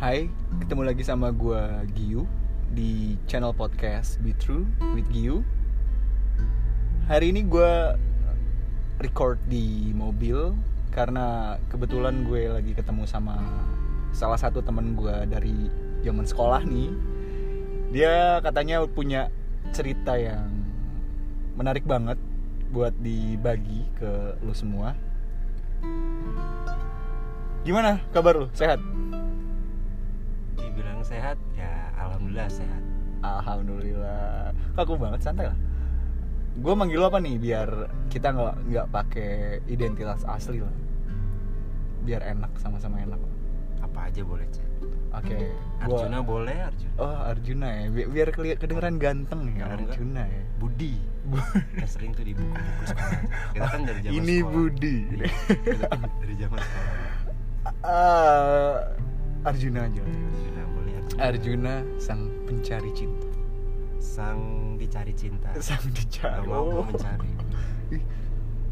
Hai, ketemu lagi sama gue Giu di channel podcast Be True with Giu. Hari ini gue record di mobil karena kebetulan gue lagi ketemu sama salah satu temen gue dari zaman sekolah nih. Dia katanya punya cerita yang menarik banget buat dibagi ke lu semua. Gimana kabar lu? Sehat? Dibilang sehat ya alhamdulillah sehat Alhamdulillah. Kaku banget santai lah. Gue manggil lu apa nih biar kita nggak nggak pakai identitas asli lah. Biar enak sama-sama enak. apa aja boleh cek Oke. gua- Arjuna boleh Arjuna Oh Arjuna ya. Bi- Biar keli- kedengeran ganteng ya Kalau enggak, Arjuna ya. Budi kan sering tuh di buku-buku sekolah kita kan dari zaman Ini sekolah. Budi. Iya, kita kan dari zaman sekolah Ah, Arjuna aja. Arjuna boleh Arjuna Arjuna sang pencari cinta. sang dicari cinta Sang dicari. Gak mau Oh. mencari Ih,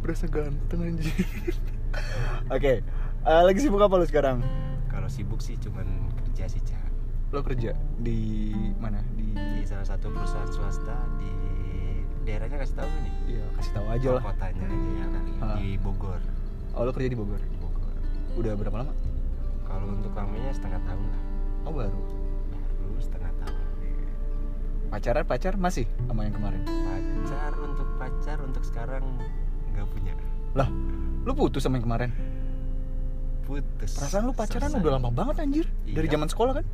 berasa ganteng anjir. Oke, eh, lagi sibuk apa lu sekarang? kalau sibuk sih cuman kerja sih cak Lo kerja di mana? Di di salah satu perusahaan swasta di daerahnya kasih tahu nih Iya, kasih tahu aja lah. kotanya aja ya kali Ah. di Bogor Oh, lo kerja di Bogor. di Bogor Udah berapa lama? Kalau untuk kaminya setengah tahun lah Oh, baru. baru setengah tahun Pacaran pacar masih sama yang kemarin. pacar untuk pacar untuk sekarang nggak punya Lah, lu putus sama yang kemarin? putus Perasaan lu pacaran Selesai. udah lama banget anjir. Dari Iya. zaman sekolah kan?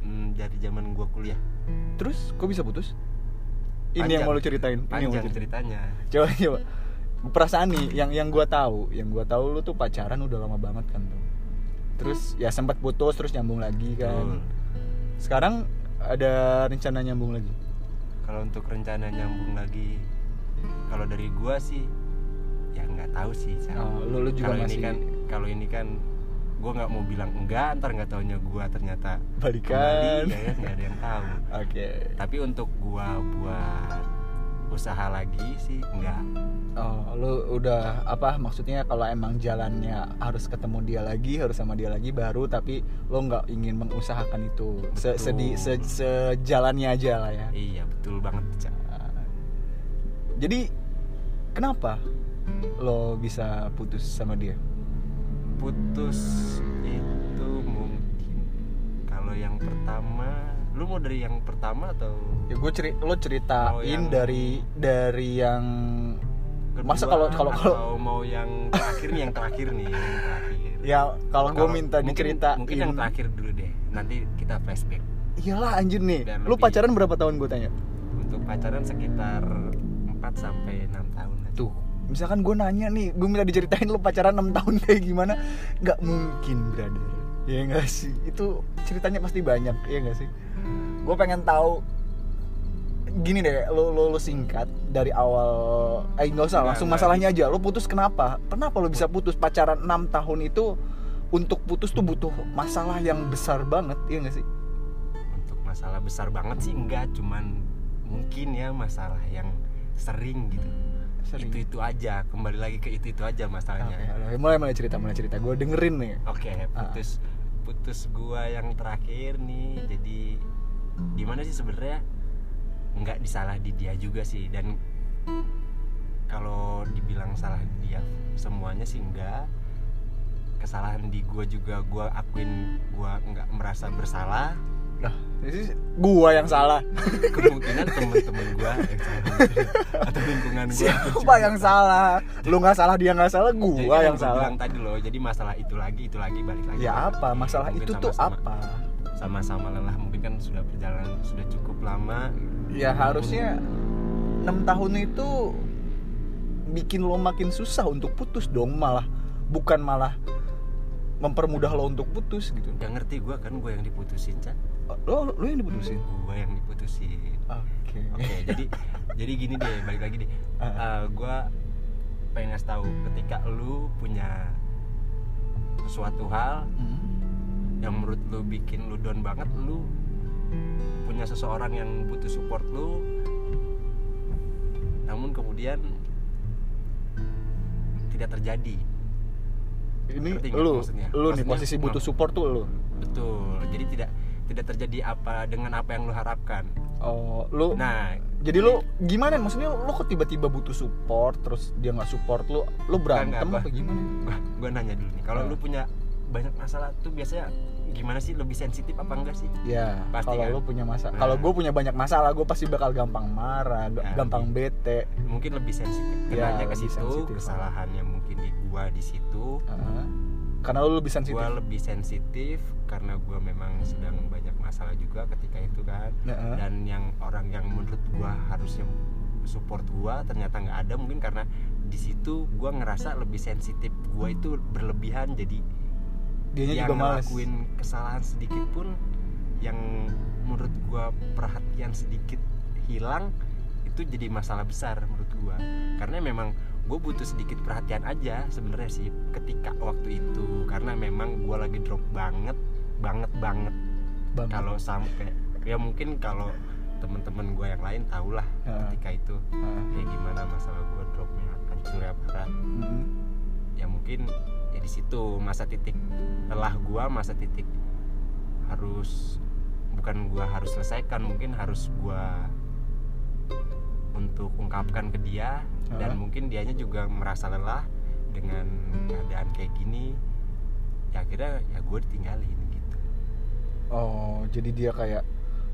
Hmm, dari zaman gua kuliah Terus kok bisa putus? Ini Panjang. yang mau lu ceritain. Ini yang mau panjang ceritain. ceritanya Coba coba. Perasaan nih yang yang gua tahu, yang gua tahu lu tuh pacaran udah lama banget kan tuh. Terus ya sempat putus terus nyambung lagi Betul. kan. Sekarang ada rencana nyambung lagi. kalau untuk rencana nyambung lagi kalau dari gua sih ya nggak tahu sih. Oh, lu- lu juga kalau ini masih- kan kalau ini kan gua nggak mau bilang enggak ntar nggak taunya gua ternyata Balikan. kembali ya kan nggak ada yang tahu Oke. tapi untuk gua buat usaha lagi sih enggak Oh, lu udah apa maksudnya kalau emang jalannya harus ketemu dia lagi, harus sama dia lagi baru tapi lo nggak ingin mengusahakan itu. Se sedi se- sejalannya aja lah ya. iya betul banget. Ah. Jadi kenapa lo bisa putus sama dia? putus itu mungkin kalau yang pertama lu mau dari yang pertama atau? Ya gue ceri lo ceritain Oh, yang- dari dari yang kedua masa kalau kalau kalau mau yang terakhir nih yang terakhir nih yang terakhir? Ya kalau gue minta mungkin- diceritain mungkin yang terakhir dulu deh nanti kita flashback. Iyalah anjir nih. Biar lu lebih- pacaran berapa tahun gue tanya? Untuk pacaran sekitar 4 sampai 6 tahun lah. tuh misalkan gue nanya nih gue minta diceritain lu pacaran 6 tahun kayak gimana? Nggak mungkin brother ya enggak sih? Itu ceritanya pasti banyak ya enggak sih? Gue pengen tahu gini deh lo lo, lo singkat dari awal eh nggak usah Nggak, langsung nggak. masalahnya aja. Lo putus kenapa? Kenapa lo bisa putus? Pacaran 6 tahun itu untuk putus tuh butuh masalah yang besar banget ya enggak sih? Untuk masalah besar banget sih enggak cuman mungkin ya masalah yang sering gitu. Sering. itu itu aja kembali lagi ke itu itu aja masalahnya. Oke, mulai mulai cerita mulai cerita. Gue dengerin nih. Oke, Ah. putus putus gua yang terakhir nih. Jadi di mana sih sebenarnya nggak disalah di dia juga sih dan kalau dibilang salah di dia semuanya sih enggak. Kesalahan di gua juga gua akuin gua nggak merasa bersalah. Lah, ini gua yang salah. Kemungkinan temen-temen gua yang salah atau lingkungan gua. Siapa yang salah? Lu nggak salah, dia nggak salah, Jadi gua kan yang salah. bilang tadi loh, jadi masalah itu lagi, itu lagi, balik lagi. Ya apa? Masalah Mungkin itu tuh sama-sama- apa? sama-sama lelah mungkin kan sudah berjalan sudah cukup lama Ya harusnya 6 tahun itu bikin lo makin susah untuk putus dong malah bukan malah mempermudah lo untuk putus gitu. gak ngerti gue kan gue yang diputusin Cak Lo lo yang diputusin. gue yang diputusin Oke. oke jadi jadi gini deh balik lagi deh Ah. gue pengen ngasih tahu ketika lu punya sesuatu hal Hmm. yang menurut lu bikin lu down banget lu punya seseorang yang butuh support lu namun kemudian tidak terjadi ini lu maksudnya? lu Maksudnya, posisi butuh support tuh lu betul jadi tidak tidak terjadi apa dengan apa yang lu harapkan oh lu nah jadi lu gimana maksudnya lu kok tiba-tiba butuh support terus dia nggak support lu lu berantem apa gimana gua gua nanya dulu nih kalau Ah. lu punya banyak masalah tuh biasanya gimana sih lebih sensitif apa enggak sih ya Pasti kalau kan? lu punya masalah Nah. kalau gue punya banyak masalah gue pasti bakal gampang marah Nah, gampang bete mungkin lebih sensitif Ya, kenanya ke lebih situ sensitif. kesalahannya mungkin di gua di situ Heeh. Karena lu lebih sensitif. Gua lebih sensitif karena gua memang sedang banyak masalah juga ketika itu kan. Heeh. dan yang orang yang menurut gua harusnya support gua ternyata nggak ada mungkin karena di situ gua ngerasa lebih sensitif. Gua itu berlebihan jadi dianya yang juga males. ngelakuin kesalahan sedikit pun yang menurut gua perhatian sedikit hilang itu jadi masalah besar menurut gua. Karena memang gue butuh sedikit perhatian aja sebenarnya sih ketika waktu itu karena memang gua lagi drop banget banget banget Banget. kalau sampai ya mungkin kalau temen-temen gue yang lain tau lah Heeh. ketika itu Heeh. kayak gimana masalah gue dropnya hancurnya parah Mm-mm. ya mungkin ya di situ masa titik lelah gua masa titik harus bukan gua harus selesaikan mungkin harus gua untuk ungkapkan ke dia dan mungkin dianya juga merasa lelah dengan keadaan kayak gini ya akhirnya ya gue ditinggalin gitu oh jadi dia kayak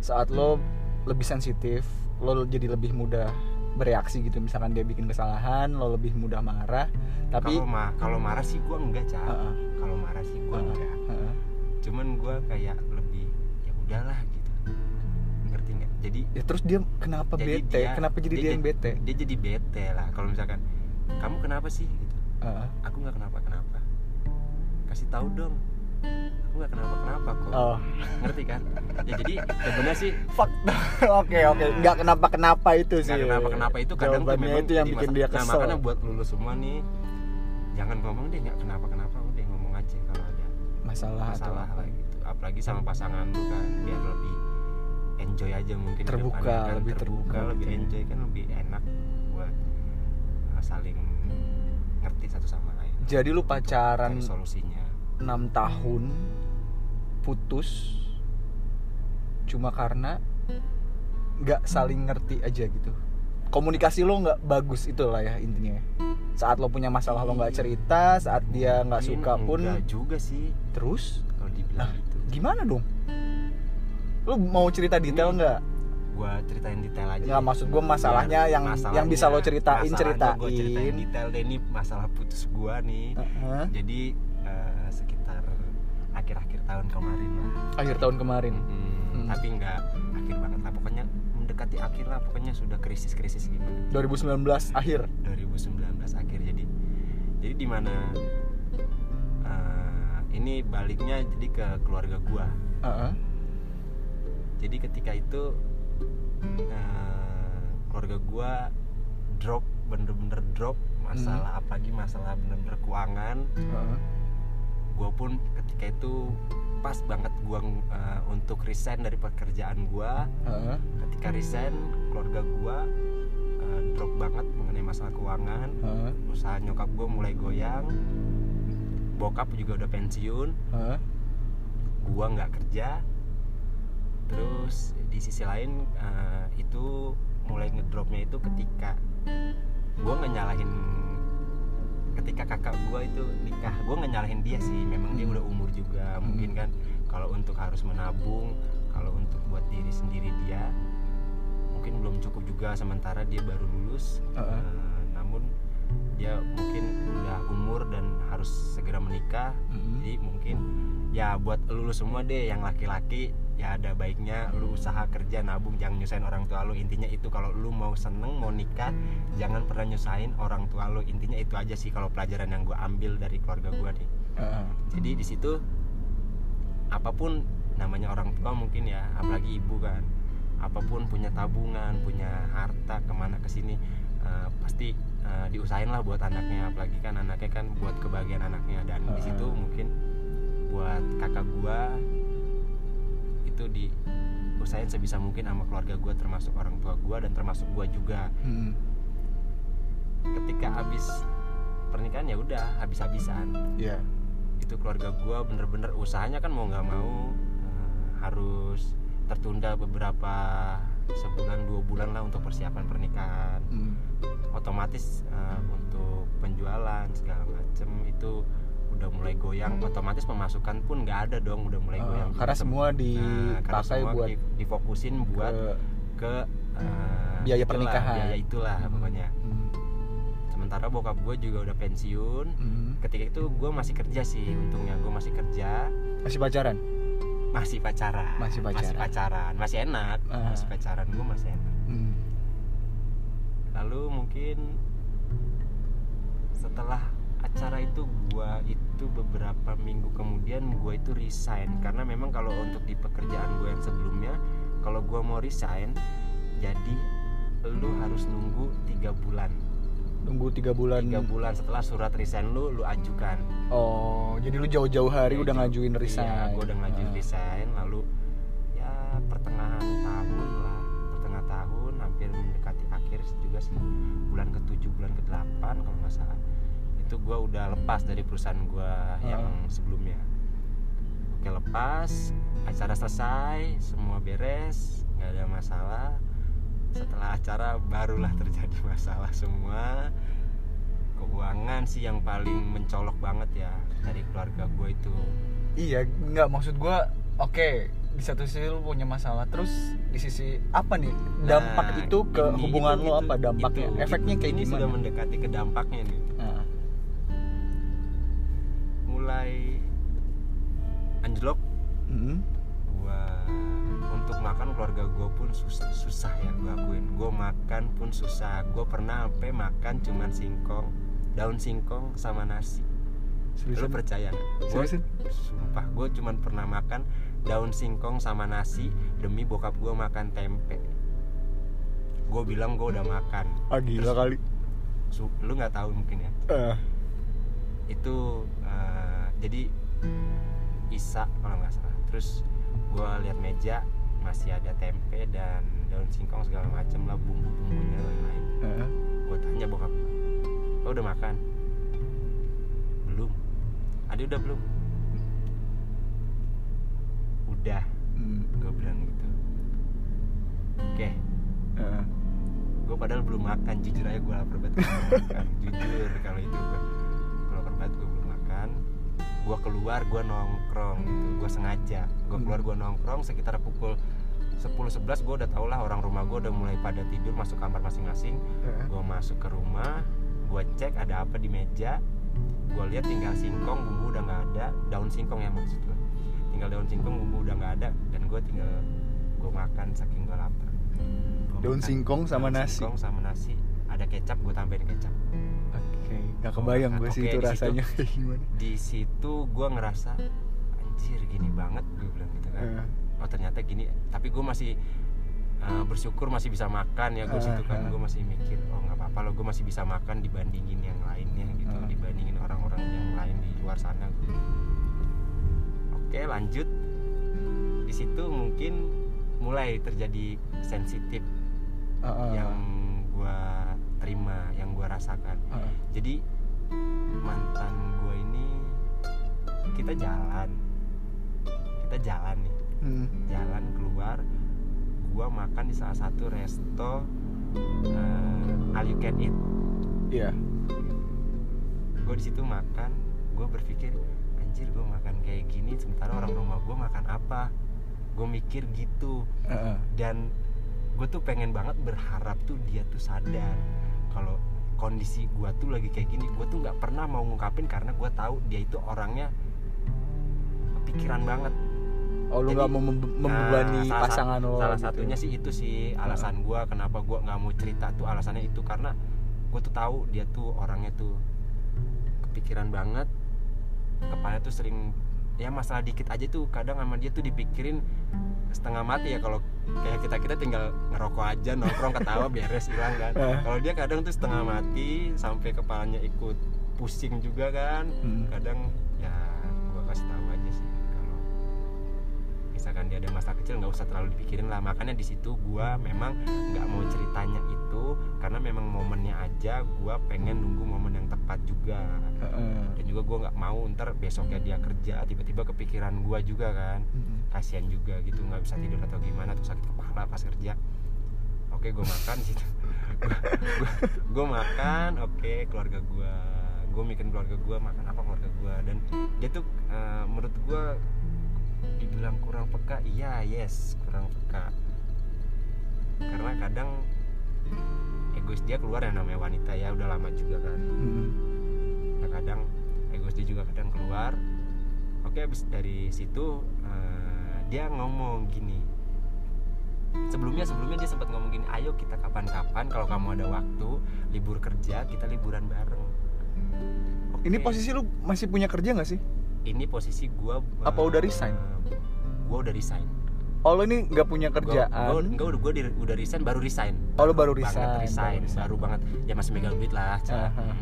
saat lo lebih sensitif lo jadi lebih mudah bereaksi gitu misalkan dia bikin kesalahan lo lebih mudah marah tapi kalau ma kalau marah sih gua enggak cah Heeh. kalau marah sih gua Heeh. enggak Heeh. cuman gua kayak lebih ya udahlah jadi ya terus dia kenapa Jadi bete? dia- kenapa jadi dia dia, yang bete? dia jadi bete lah kalau misalkan kamu kenapa sih? Gitu. Heeh. aku nggak kenapa kenapa kasih tahu dong aku nggak kenapa kenapa kok. Oh. Ngerti kan? Ya jadi sebenarnya sih. Fuck. Oke oke. Nggak kenapa kenapa itu sih nggak kenapa kenapa itu kadang tuh memang itu yang bikin dia nah kesel. makanya buat lulu semua nih jangan ngomong deh nggak kenapa kenapa udah ngomong aja kalau ada masalah, masalah atau lah gitu. Apalagi sama pasangan lu kan biar lebih enjoy aja mungkin Terbuka, kan. lebih terbuka, terbuka lebih gitu ya. enjoy kan lebih enak buat uh, saling ngerti satu sama lain. Jadi lu pacaran cari solusinya. 6 tahun putus cuma karena nggak saling ngerti aja gitu. Komunikasi lo nggak bagus itu lah ya intinya saat lo punya masalah lo nggak cerita saat dia nggak suka pun enggak juga sih. Terus? Kalau dibilang gitu. gimana dong lo mau cerita detail Ini- nggak? Gua ceritain detail aja nggak maksud gue masalahnya yang masalahnya- yang bisa lo ceritain ceritain gua ceritain detail deh ini masalah putus gua nih. Heeh. jadi eh, sekitar akhir-akhir tahun kemarin lah. Akhir tahun kemarin. Hmm, Hmm. tapi nggak akhir banget lah. Pokoknya mendekati akhir lah. Pokoknya sudah krisis-krisis gimana 2019 akhir? 2019 akhir. Jadi jadi di mana eh, ini baliknya jadi ke keluarga gua. Heeh. Jadi ketika itu eh, keluarga gua drop bener-bener drop masalah apalagi masalah bener-bener keuangan Heeh. gue pun ketika itu pas banget gue untuk resign dari pekerjaan gue Heeh. ketika resign keluarga gue drop banget mengenai masalah keuangan Heeh. usaha nyokap gue mulai goyang bokap juga udah pensiun Heeh. gue nggak kerja terus di sisi lain eh, itu mulai ngedropnya itu ketika gue nggak nyalahin ketika kakak gue itu nikah gue nggak nyalahin dia sih memang dia Hmm. udah umur juga Hmm. mungkin kan kalau untuk harus menabung kalau untuk buat diri sendiri dia mungkin belum cukup juga sementara dia baru lulus Heeh. Eh, namun dia mungkin udah umur dan harus segera menikah Mm-mm. jadi mungkin ya buat lu semua deh yang laki-laki ya ada baiknya lu usaha kerja nabung jangan nyusahin orang tua lu. Intinya itu kalau lu mau seneng mau nikah jangan pernah nyusahin orang tua lu. Intinya itu aja sih kalau pelajaran yang gue ambil dari keluarga gue nih jadi di situ apa pun namanya orang tua mungkin ya apalagi ibu kan apa pun punya tabungan punya harta ke mana ke sini eh, pasti eh, diusahain lah buat anaknya. Apalagi kan anaknya kan buat kebahagiaan anaknya. Dan di situ mungkin buat kakak gua itu di usahain sebisa mungkin sama keluarga gua termasuk orang tua gua dan termasuk gua juga Mm. ketika habis pernikahan ya udah habis-habisan Iya. itu keluarga gue bener-bener usahanya kan mau nggak mau eh, harus tertunda beberapa sebulan dua bulan lah untuk persiapan pernikahan Hmm. otomatis eh, untuk penjualan segala macem itu udah mulai goyang otomatis pemasukan pun nggak ada dong udah mulai Ah, goyang karena semua Nah, karena dipakai semua buat di- difokusin buat ke- ke eh, Biaya itulah, pernikahan. biaya itulah Hmm. pokoknya Hmm. sementara bokap gue juga udah pensiun Hmm. ketika itu gue masih kerja sih untungnya gue masih kerja masih pacaran masih pacaran Masih pacaran. masih pacaran masih enak Ah. masih pacaran gue masih enak Hmm. lalu mungkin setelah acara itu gua itu beberapa minggu kemudian gua itu resign. Karena memang kalau untuk di pekerjaan gue yang sebelumnya kalau gua mau resign jadi lu harus nunggu tiga bulan. Tunggu tiga bulan. Tiga bulan setelah surat resign lu lu ajukan. Oh jadi lu jauh-jauh hari udah Itu- ngajuin resign iya gua udah ngajuin Ah. resign lalu ya pertengahan tahun lah. Pertengahan tahun hampir mendekati akhir juga sih bulan ke-7 bulan ke-8 kalau nggak salah itu gua udah lepas dari perusahaan gua yang Ah. sebelumnya. Oke lepas acara selesai semua beres nggak ada masalah. Setelah acara barulah terjadi masalah semua. Keuangan sih yang paling mencolok banget ya dari keluarga gue itu. Iya nggak maksud gua oke di satu sisi lu punya masalah terus di sisi apa nih? Dampak Nah, itu ke ini- hubungan itu- lu itu- apa dampaknya? itu- efeknya kayak ini gimana? sudah mendekati ke dampaknya nih mulai anjlok. Mm, gua untuk makan keluarga gue pun susah, susah ya gue akuin. Gue makan pun susah. Gue pernah sampai makan cuman singkong daun singkong sama nasi. Lu percaya seriusan? sumpah gue cuman pernah makan daun singkong sama nasi demi bokap gue makan tempe. Gue bilang gue udah makan. Ah gila kali. Su- lu nggak tahu mungkin ya? Eh, itu jadi Isa kalau nggak salah. Terus gue lihat meja masih ada tempe dan daun singkong segala macam lah bumbu bumbunya lain-lain. Eh. gue tanya bokap lo udah makan? Belum. Adi udah belum? Udah. Hmm, gue bilang gitu. Oke. Eh. gue padahal belum makan jujur aja gue lapar banget. Makan jujur kalau itu gue gue lapar banget gue belum makan gue keluar gue nongkrong gitu. Gue sengaja. Gue keluar gue nongkrong sekitar pukul 10-11 gue udah tau lah orang rumah gue udah mulai pada tidur masuk kamar masing-masing. Gue masuk ke rumah gue cek ada apa di meja. Gue lihat tinggal singkong bumbu udah nggak ada. Daun singkong ya maksud gue tinggal daun singkong bumbu udah nggak ada. Dan gue tinggal gue makan saking gue lapar. Gua Daun makan singkong sama daun nasi. singkong sama nasi. Ada kecap gue tambahin kecap nggak kebayang gue sih itu di situ- rasanya kayak gimana. di situ gue ngerasa anjir gini banget gue bilang gitu kan Eh, oh ternyata gini tapi gue masih uh, bersyukur masih bisa makan ya gue Ah, situ kan ah. gue masih mikir oh nggak apa-apa loh gue masih bisa makan dibandingin yang lainnya gitu Ah. dibandingin orang-orang yang lain di luar sana gue oke lanjut di situ mungkin mulai terjadi sensitif ah, ah, yang gue terima yang gue rasakan. Ah. jadi mantan gue ini kita jalan. Kita jalan nih. Hmm, jalan keluar gua makan di salah satu resto eh, all you can eat. Iya. gue di situ makan gue berpikir anjir gue makan kayak gini sementara orang rumah gue makan apa? Gue mikir gitu. Ah. dan gue tuh pengen banget berharap tuh dia tuh sadar kalau kondisi gue tuh lagi kayak gini gue tuh nggak pernah mau ngungkapin karena gue tahu dia itu orangnya kepikiran banget Oh lu nggak mau mem- membebani Nah, pasangan sa- lo. salah gitu. satunya sih itu sih alasan gua kenapa gua nggak mau cerita tuh alasannya itu karena gue tuh tahu dia tuh orangnya tuh kepikiran banget kepala tuh sering ya masalah dikit aja tuh kadang sama dia tuh dipikirin setengah mati ya kalau kayak kita kita tinggal ngerokok aja nongkrong ketawa beres hilang kan Eh. kalau dia kadang tuh setengah mati sampai kepalanya ikut pusing juga kan Hmm. kadang misalkan dia ada masalah kecil nggak usah terlalu dipikirin lah. Makanya di situ gua memang nggak mau ceritanya itu karena memang momennya aja gua pengen nunggu momen yang tepat juga. Dan juga gue nggak mau ntar besoknya dia kerja tiba-tiba kepikiran gue juga kan. Kasihan juga gitu nggak bisa tidur atau gimana atau sakit kepala pas kerja. Oke gue makan situ. Gue makan oke keluarga gue gue mikirin keluarga gue makan apa keluarga gue dan dia tuh eh, menurut gue dibilang kurang peka iya yes kurang peka karena kadang egois dia keluar yang namanya wanita ya udah lama juga kan Mm-mm. nah kadang egois dia juga kadang keluar oke habis dari situ eh, dia ngomong gini sebelumnya sebelumnya dia sempat ngomong gini ayo kita kapan-kapan kalau kamu ada waktu libur kerja kita liburan bareng Oke. Ini posisi lu masih punya kerja nggak sih? Ini posisi gua Apa udah resign? gua udah resign Oh lu ini nggak punya kerjaan? gua, gua, udah gua di- udah resign baru resign Oh, lu baru banget resign, resign, baru resign. baru banget ya masih megang duit lah. Hmm.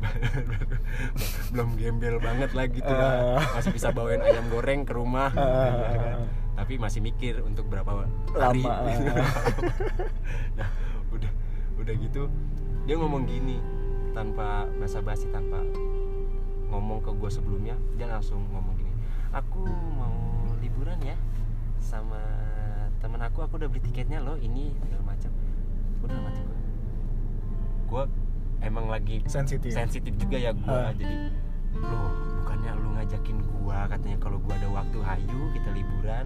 belum gembel banget lah gitu lah Ah. masih bisa bawain ayam goreng ke rumah kan? tapi masih mikir untuk berapa hari Lama, nah udah udah gitu dia ngomong gini tanpa basa-basi tanpa ngomong ke gue sebelumnya dia langsung ngomong gini aku mau liburan ya sama temen aku aku udah beli tiketnya loh ini segala macam udah mati gue gue emang lagi Sensitif. sensitif juga ya gua Ah. jadi loh bukannya lu ngajakin gua katanya kalau gua ada waktu hayu kita liburan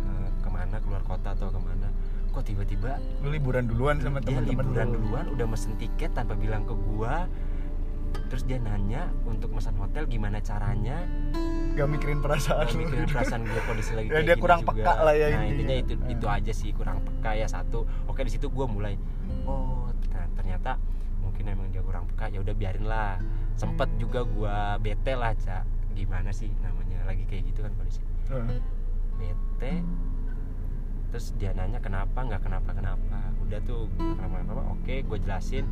eh, ke mana keluar kota atau ke mana kok tiba-tiba Lu liburan duluan sama dia teman-teman liburan lu. duluan udah mesen tiket tanpa bilang ke gua terus dia nanya untuk pesan hotel gimana caranya? Gak mikirin perasaan Gak mikirin perasaan gue kondisi lagi Ya, kayak dia gini kurang juga. peka lah ya nah intinya. itu Eh. itu aja sih kurang peka ya satu. Oke di situ gue mulai oh nah, ternyata mungkin emang dia kurang peka ya udah biarin lah. Sempet juga gue bete lah cak gimana sih namanya lagi kayak gitu kan kondisi. Heeh. bete terus dia nanya kenapa? Nggak kenapa kenapa udah tuh kenapa kenapa oke gue jelasin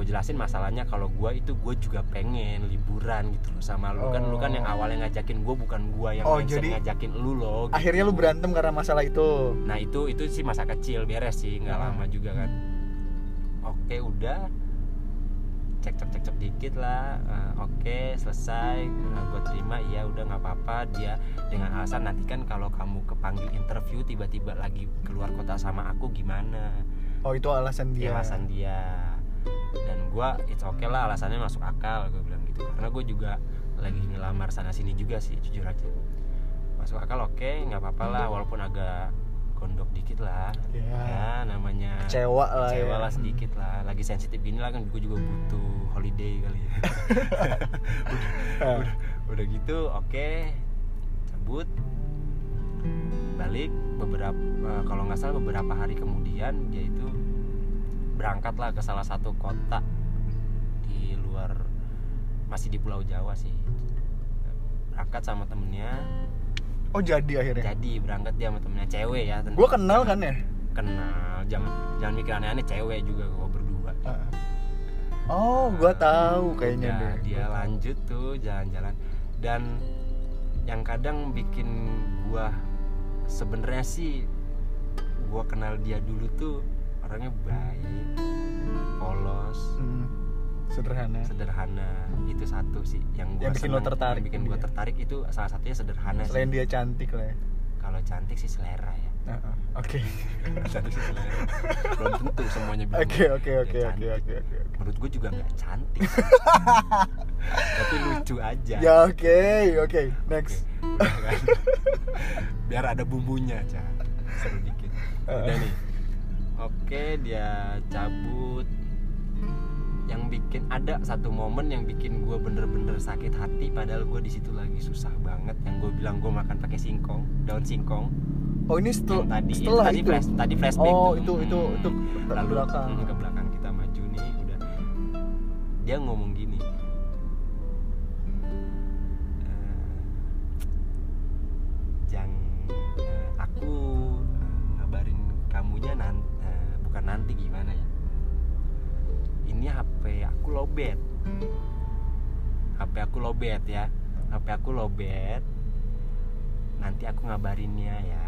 gue jelasin masalahnya kalau gue itu gue juga pengen liburan gitu loh sama lu kan lu kan yang Oh. awalnya ngajakin gue bukan gue yang Oh, jadi ngajakin lu loh gitu. Akhirnya lu berantem karena masalah itu. nah itu itu sih masa kecil beres sih nggak Ah. lama juga kan oke udah cek cek cek cek dikit lah Eh, oke selesai gue terima iya udah nggak apa-apa dia dengan alasan nanti kan kalau kamu kepanggil interview tiba-tiba lagi keluar kota sama aku gimana Oh itu alasan dia dia. alasan dia dan gue it's okay lah alasannya masuk akal gue bilang gitu. Karena gue juga lagi ngelamar sana sini juga sih jujur aja. Masuk akal oke nggak apa-apa lah walaupun agak gondok dikit lah. Ya. ya namanya Kecewa lah kecewa ya. lah sedikit lah. Lagi sensitif gini lah kan gue juga butuh holiday kali ya. Ah. udah, udah gitu oke. Cabut. Balik beberapa eh, kalau nggak salah beberapa hari kemudian dia itu berangkatlah ke salah satu kota di luar masih di Pulau Jawa sih berangkat sama temennya Oh jadi akhirnya. jadi berangkat dia sama temennya cewek ya. Gue kenal kan ya. kenal jangan jangan mikir aneh-aneh cewek juga gua berdua Ah. Oh, gua tahu kayaknya Ya, deh. dia lanjut tuh jalan-jalan dan yang kadang bikin gua sebenarnya sih gua kenal dia dulu tuh orangnya baik polos Hmm, sederhana. sederhana itu satu sih yang gua Yang bikin lo seneng, tertarik yang bikin gua dia. tertarik itu salah satunya sederhana sih Selain dia cantik lah ya. kalau cantik sih selera ya. Oke. cantik sih selera belum tentu semuanya bilang Oke oke oke oke oke oke. oke. menurut gue juga nggak cantik tapi lucu aja Ya oke oke next. Oke, udah kan? biar ada bumbunya cah seru dikit udah nih oke dia cabut yang bikin ada satu momen yang bikin gue bener-bener sakit hati padahal gue di situ lagi susah banget yang gue bilang gue makan pakai singkong daun singkong Oh ini yang setel, tadi itu setelah tadi itu. flash tadi flashback Oh tuh. itu itu Hmm. itu ke lalu belakang. hmm, ke belakang kita maju nih udah dia ngomong gini nanti gimana ya? Ini HP aku lobet. HP aku lobet ya. HP aku lobet. Nanti aku ngabarinnya ya.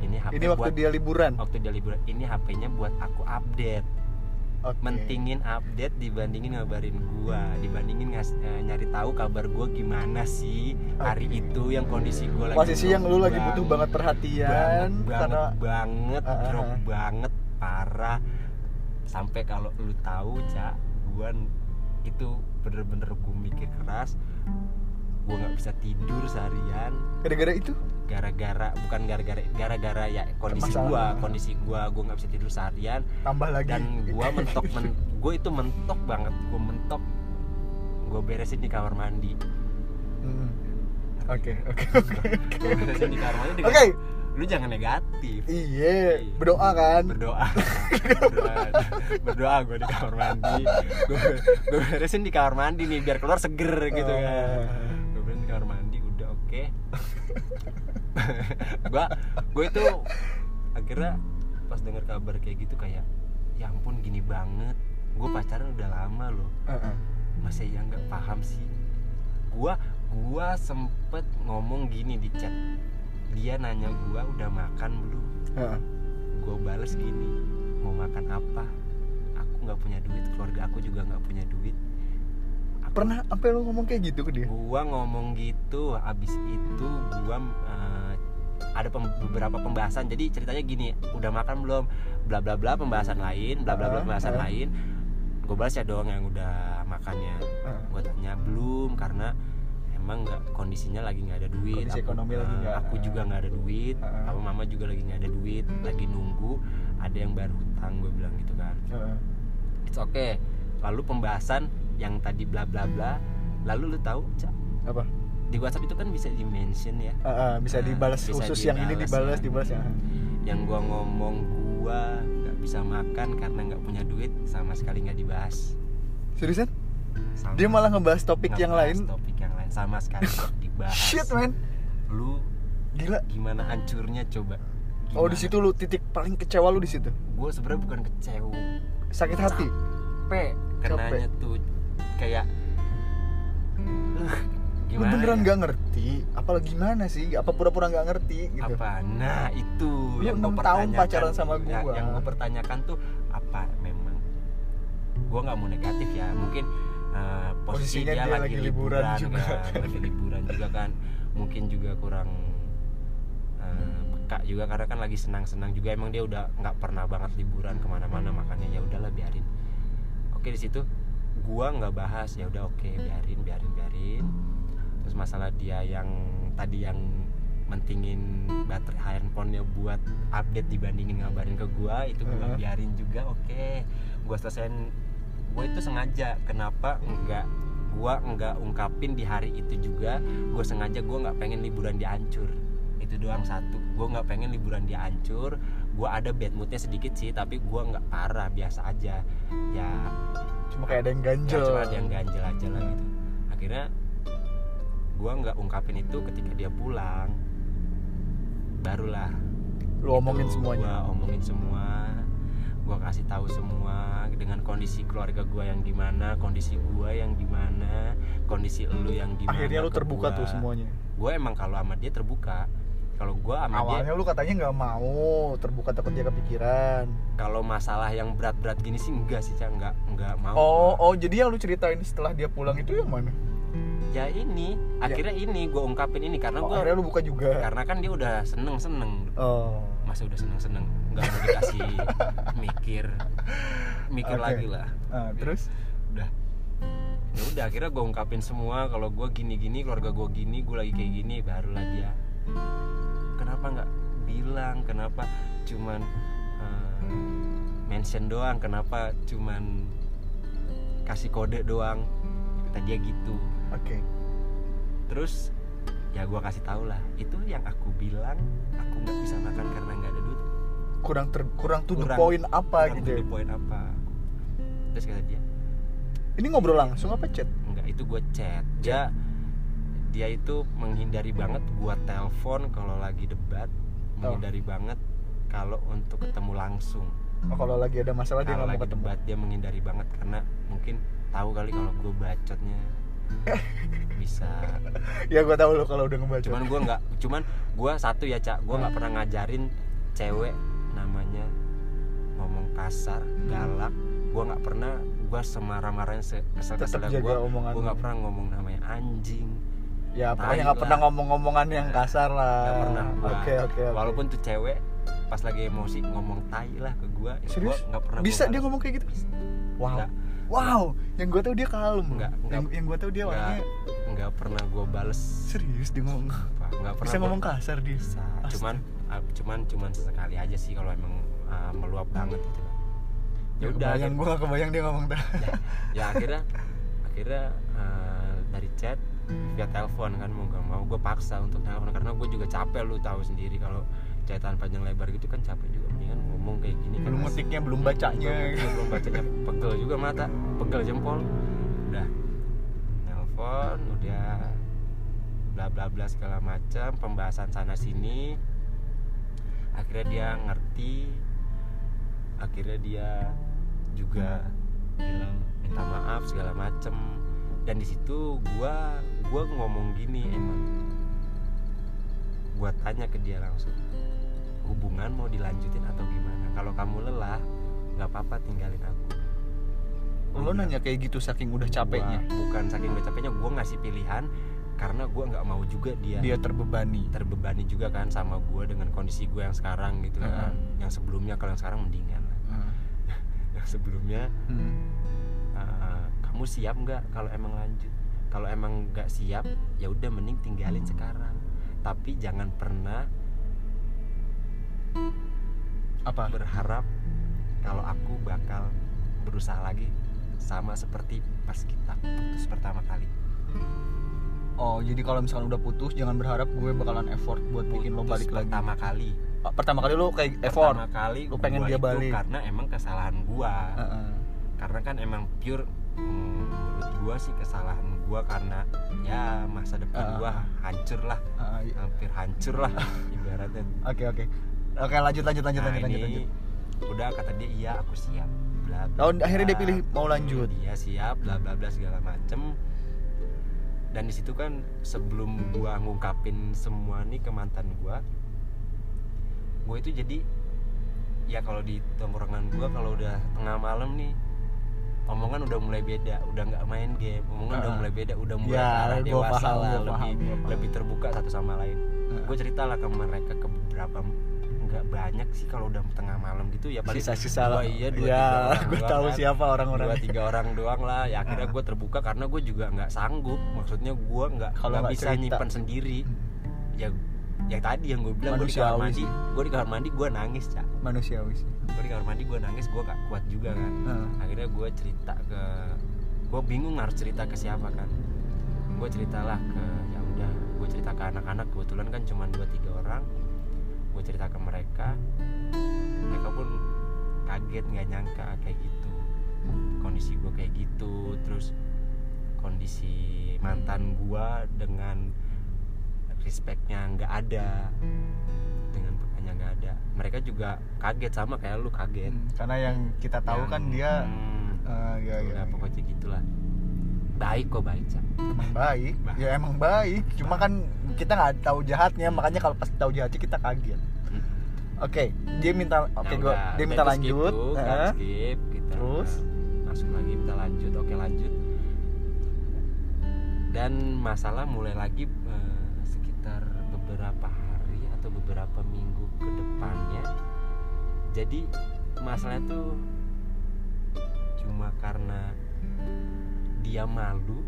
Ini HP Ini waktu buat dia liburan. waktu dia liburan. Ini HP-nya buat aku update. Oke. mentingin update dibandingin ngabarin gua. Dibandingin ngas, eh, nyari tahu kabar gua gimana sih hari Oke. itu yang kondisi gua lagi posisi yang lu lagi butuh banget perhatian banget karena banget banget ah, drop banget parah. Sampai kalau lu tahu cak gua n- itu bener-bener gua mikir keras. Gua nggak bisa tidur seharian. Gara-gara itu? Gara-gara bukan gara-gara gara-gara ya kondisi Masalah. gua kondisi gua gua nggak bisa tidur seharian. Tambah lagi. Dan gua mentok men, gua itu mentok banget. Gua mentok gua beresin di kamar mandi. Hmm. oke oke gua beresin di kamar mandi oke. dengan- lu jangan negatif. Iya berdoa kan? Berdoa. Berdoa berdoa gue di kamar mandi. Gue gue beresin di kamar mandi nih biar keluar seger gitu kan. Ah. gue beresin di kamar mandi udah oke. Gue gue itu akhirnya pas denger kabar kayak gitu kayak ya ampun gini banget. Gue pacaran udah lama loh. Heeh. masa ya nggak paham sih. Gua gua sempet ngomong gini di chat dia nanya gua udah makan belum? Heeh. gue bales gini mau makan apa? Aku nggak punya duit keluarga aku juga nggak punya duit. Aku- pernah sampai lu ngomong kayak gitu ke dia? Gua ngomong gitu abis itu gua eh, ada pem- beberapa pembahasan. Jadi ceritanya gini udah makan belum? Bla bla bla pembahasan lain bla bla bla Ah, pembahasan ah. lain. Gue balas ya doang yang udah makannya. Heeh. gue tanya belum? Karena emang nggak kondisinya lagi nggak ada duit Kondisi ekonomi lagi eh, nggak- aku juga nggak ada duit Heeh. apa mama juga lagi nggak ada duit lagi nunggu ada yang bayar hutang gue bilang gitu kan. Heeh. it's okay. Lalu pembahasan yang tadi bla bla bla lalu lu tahu Cak, apa? Di WhatsApp itu kan bisa di mention ya. Heeh, bisa Nah, dibalas bisa khusus yang ini dibalas dibalas, ya. dibalas ya. Yang gua ngomong gua nggak bisa makan karena nggak punya duit sama sekali nggak dibahas. Seriusan? Sama- dia malah ngebahas topik yang ngebahas lain? topik yang lain sama sekali dibahas. Shit man. Lu gila. gimana hancurnya coba? Oh di situ lu titik paling kecewa lu di situ? Gue sebenarnya bukan kecewa. Sakit hati? Capek. Kenanya tuh kayak uh, lu gimana beneran ya? nggak ngerti? Apalagi gimana sih? Apa pura-pura nggak ngerti gitu? Apa? Nah itu Lu yang enam gua tahun pertanyakan. pacaran sama. Ya, gua. yang gue pertanyakan tuh apa memang? Gue nggak mau negatif ya mungkin uh, posisi Posisinya dia, dia lagi, lagi liburan, liburan juga. kan lagi liburan juga kan. Mungkin juga kurang uh, peka juga karena kan lagi senang-senang juga. Emang dia udah nggak pernah banget liburan ke mana-mana. Makanya ya udahlah biarin. Oke di situ gua nggak bahas. Ya udah oke biarin biarin biarin. Terus masalah dia yang tadi yang mentingin baterai handphonenya buat update dibandingin ngabarin ke gua itu gua Heeh. biarin juga. Oke gua selesaiin gua itu sengaja. Kenapa enggak? Gua enggak ungkapin di hari itu juga. Gua sengaja gua nggak pengen liburan dia hancur itu doang satu. Gua nggak pengen liburan dia hancur gua ada bad moodnya sedikit sih tapi gua nggak parah biasa aja. Ya cuma kayak ada yang ya, ganjel. cuma ada yang ganjel aja lah gitu. Akhirnya gua nggak ungkapin itu ketika dia pulang. Barulah. Lu omongin itu semuanya. Gua omongin semua gua kasih tahu semua dengan kondisi keluarga gua yang gimana kondisi gua yang gimana kondisi lu yang gimana akhirnya lu terbuka gua. tuh semuanya? Gua emang kalau sama dia terbuka. Kalau gua sama dia awalnya lu katanya nggak mau terbuka takut dia kepikiran. Kalau masalah yang berat-berat gini sih enggak sih Cak. enggak enggak mau oh gua. oh jadi yang lu ceritain setelah dia pulang itu yang mana? Ya ini akhirnya ini gua ungkapin ini karena oh, gua akhirnya lu buka juga? karena kan dia udah seneng seneng oh masa udah seneng seneng nggak mau dikasih mikir mikir Oke. lagi lah. Ah, terus? Udah. Ya udah akhirnya gue ungkapin semua kalau gue gini gini keluarga gue gini gue lagi kayak gini barulah dia. Kenapa nggak bilang kenapa cuman eh, mention doang kenapa cuman kasih kode doang? Kata dia gitu. Oke. Terus ya gue kasih tau lah. Itu yang aku bilang aku nggak bisa makan karena nggak ada duit. Kurang ter, kurang Kurang- point apa Kurang gitu ya? the point apa? Terus kata dia ini ngobrol langsung apa chat? Enggak itu gue chat. Dia dia itu menghindari banget gua telepon kalau lagi debat. Menghindari banget kalau untuk ketemu langsung. Oh, kalau lagi ada masalah dia kalau nggak mau ketemu. debat dia menghindari banget karena mungkin tahu kali kalau gue bacotnya bisa. Ya gua tahu lo kalau udah ngebaca. Cuman gua nggak cuman gua satu ya cak. Gua nggak pernah ngajarin cewek namanya ngomong kasar galak. Gue nggak pernah gue semarah-marahnya se kesel jaga gue gue nggak pernah ngomong namanya anjing. Ya pokoknya nggak pernah ngomong-ngomongan yang kasar lah. nggak pernah. Ah, oke oke oke. walaupun tuh cewek pas lagi emosi ngomong tai lah ke gue Serius? nggak pernah bisa dia ngomong kayak gitu? Bisa. wow. Nggak. Wow yang gue tahu dia kalem. Nggak, yang yang gue tahu dia Nggak. orangnya nggak pernah gue bales. Serius dia ngomong? Apa, nggak pernah bisa gua- ngomong kasar dia? Bisa. Astaga. cuman ah, cuman cuman sesekali aja sih kalau emang ah, meluap banget gitu kan. Ya udah yang gue gak kebayang dia ngomong dah. Ya, ya akhirnya akhirnya eh, dari chat via telepon kan mau gak mau gue paksa untuk telepon. Karena gue juga capek lu tahu sendiri kalau chatan panjang lebar gitu kan capek juga ngomong kayak gini kan belum asik. ngetiknya belum bacanya. Belum, bacanya. Pegel juga mata pegel jempol. Udah. Telepon udah bla bla bla segala macam pembahasan sana sini. Akhirnya dia ngerti. Akhirnya dia juga bilang minta maaf segala macem. Dan di situ gua gua ngomong gini emang gua tanya ke dia langsung hubungan mau dilanjutin atau gimana kalau kamu lelah nggak apa-apa tinggalin aku lo bilang, nanya kayak gitu saking udah capeknya gua- bukan saking udah capeknya gua ngasih pilihan karena gua nggak mau juga dia dia terbebani terbebani juga kan sama gua dengan kondisi gua yang sekarang gitu kan Heeh. yang sebelumnya kalau yang sekarang mendingan lah. Hmm. yang sebelumnya Hmm. uh, kamu siap nggak kalau emang lanjut kalau emang nggak siap ya udah mending tinggalin sekarang tapi jangan pernah apa? Berharap kalau aku bakal berusaha lagi sama seperti pas kita putus pertama kali. Oh jadi kalau misalkan udah putus jangan berharap gue bakalan effort buat bikin lo Putus balik lagi. pertama kali. Oh, pertama kali lo kayak effort? pertama kali Lu pengen dia balik. karena emang kesalahan gua. Heeh. karena kan emang pure hmm, menurut gua sih kesalahan gua karena ya masa depan Ah. gua hancur lah. Ah, iya. hampir hancur lah ibaratnya. Oke oke oke lanjut lanjut lanjut nah lanjut lanjut, ini lanjut. udah kata dia iya aku siap bla bla, Oh, akhirnya dia pilih mau lanjut. dia siap bla bla bla segala macem dan di situ kan sebelum gua ngungkapin semua nih ke mantan gua gua itu jadi ya kalau di tongkrongan gua kalau udah tengah malam nih omongan udah mulai beda udah nggak main game omongan udah Ah. mulai beda udah mulai Ya, arah dewasa paham, lah lebih paham, lebih terbuka satu sama lain Heeh. gue cerita lah ke mereka ke beberapa nggak banyak sih kalau udah tengah malam gitu ya paling sisa-sisa dua lah. iya dua ya tiga orang gue tahu kan. siapa dua orang-orang tiga orang doang lah. Ya akhirnya Ah. gue terbuka karena gue juga nggak sanggup. Maksudnya gue nggak Kalau nggak bisa cerita. nyimpan sendiri. Ya yang tadi yang gue bilang gue di kamar mandi. gue di kamar mandi gue nangis cak. Manusiawi sih. Gue di kamar mandi gue nangis gue gak kuat juga kan. Heeh. akhirnya gue cerita ke gue bingung harus cerita ke siapa kan. Gue ceritalah ke ya udah gue cerita ke anak-anak. Kebetulan kan cuma dua tiga orang gue cerita ke mereka mereka pun kaget nggak nyangka kayak gitu. Kondisi gue kayak gitu terus kondisi mantan gue dengan respectnya nggak ada dengan pekanya nggak ada. Mereka juga kaget sama kayak lu kaget. Hmm, karena yang kita tahu kan Yang, dia hmm, eh, ya, ya, udah pokoknya gitulah. Baik kok baik Cak. baik. Baik. ya emang baik. Cuma kan kita nggak tahu jahatnya makanya kalau pas tahu jahatnya kita kaget. Hmm. oke dia minta oke Nah, gua dia minta itu lanjut. skip tuh, kan, skip kita Terus? masuk lagi minta lanjut oke lanjut. Dan masalah mulai lagi eh, sekitar beberapa hari atau beberapa minggu ke depannya. Jadi masalahnya tuh cuma karena dia malu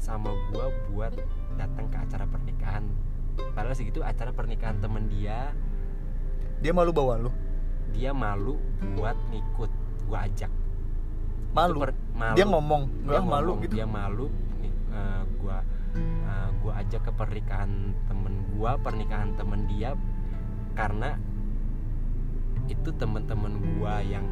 sama gua buat datang ke acara pernikahan. Padahal segitu acara pernikahan temen dia. Dia malu bawa lu? Dia malu buat ngikut gua ajak. Malu? per- malu. dia ngomong? Dia "Ah, malu ngomong, gitu? Dia malu nih, eh, gua eh, gua ajak ke pernikahan temen gua pernikahan temen dia karena itu temen-temen gua yang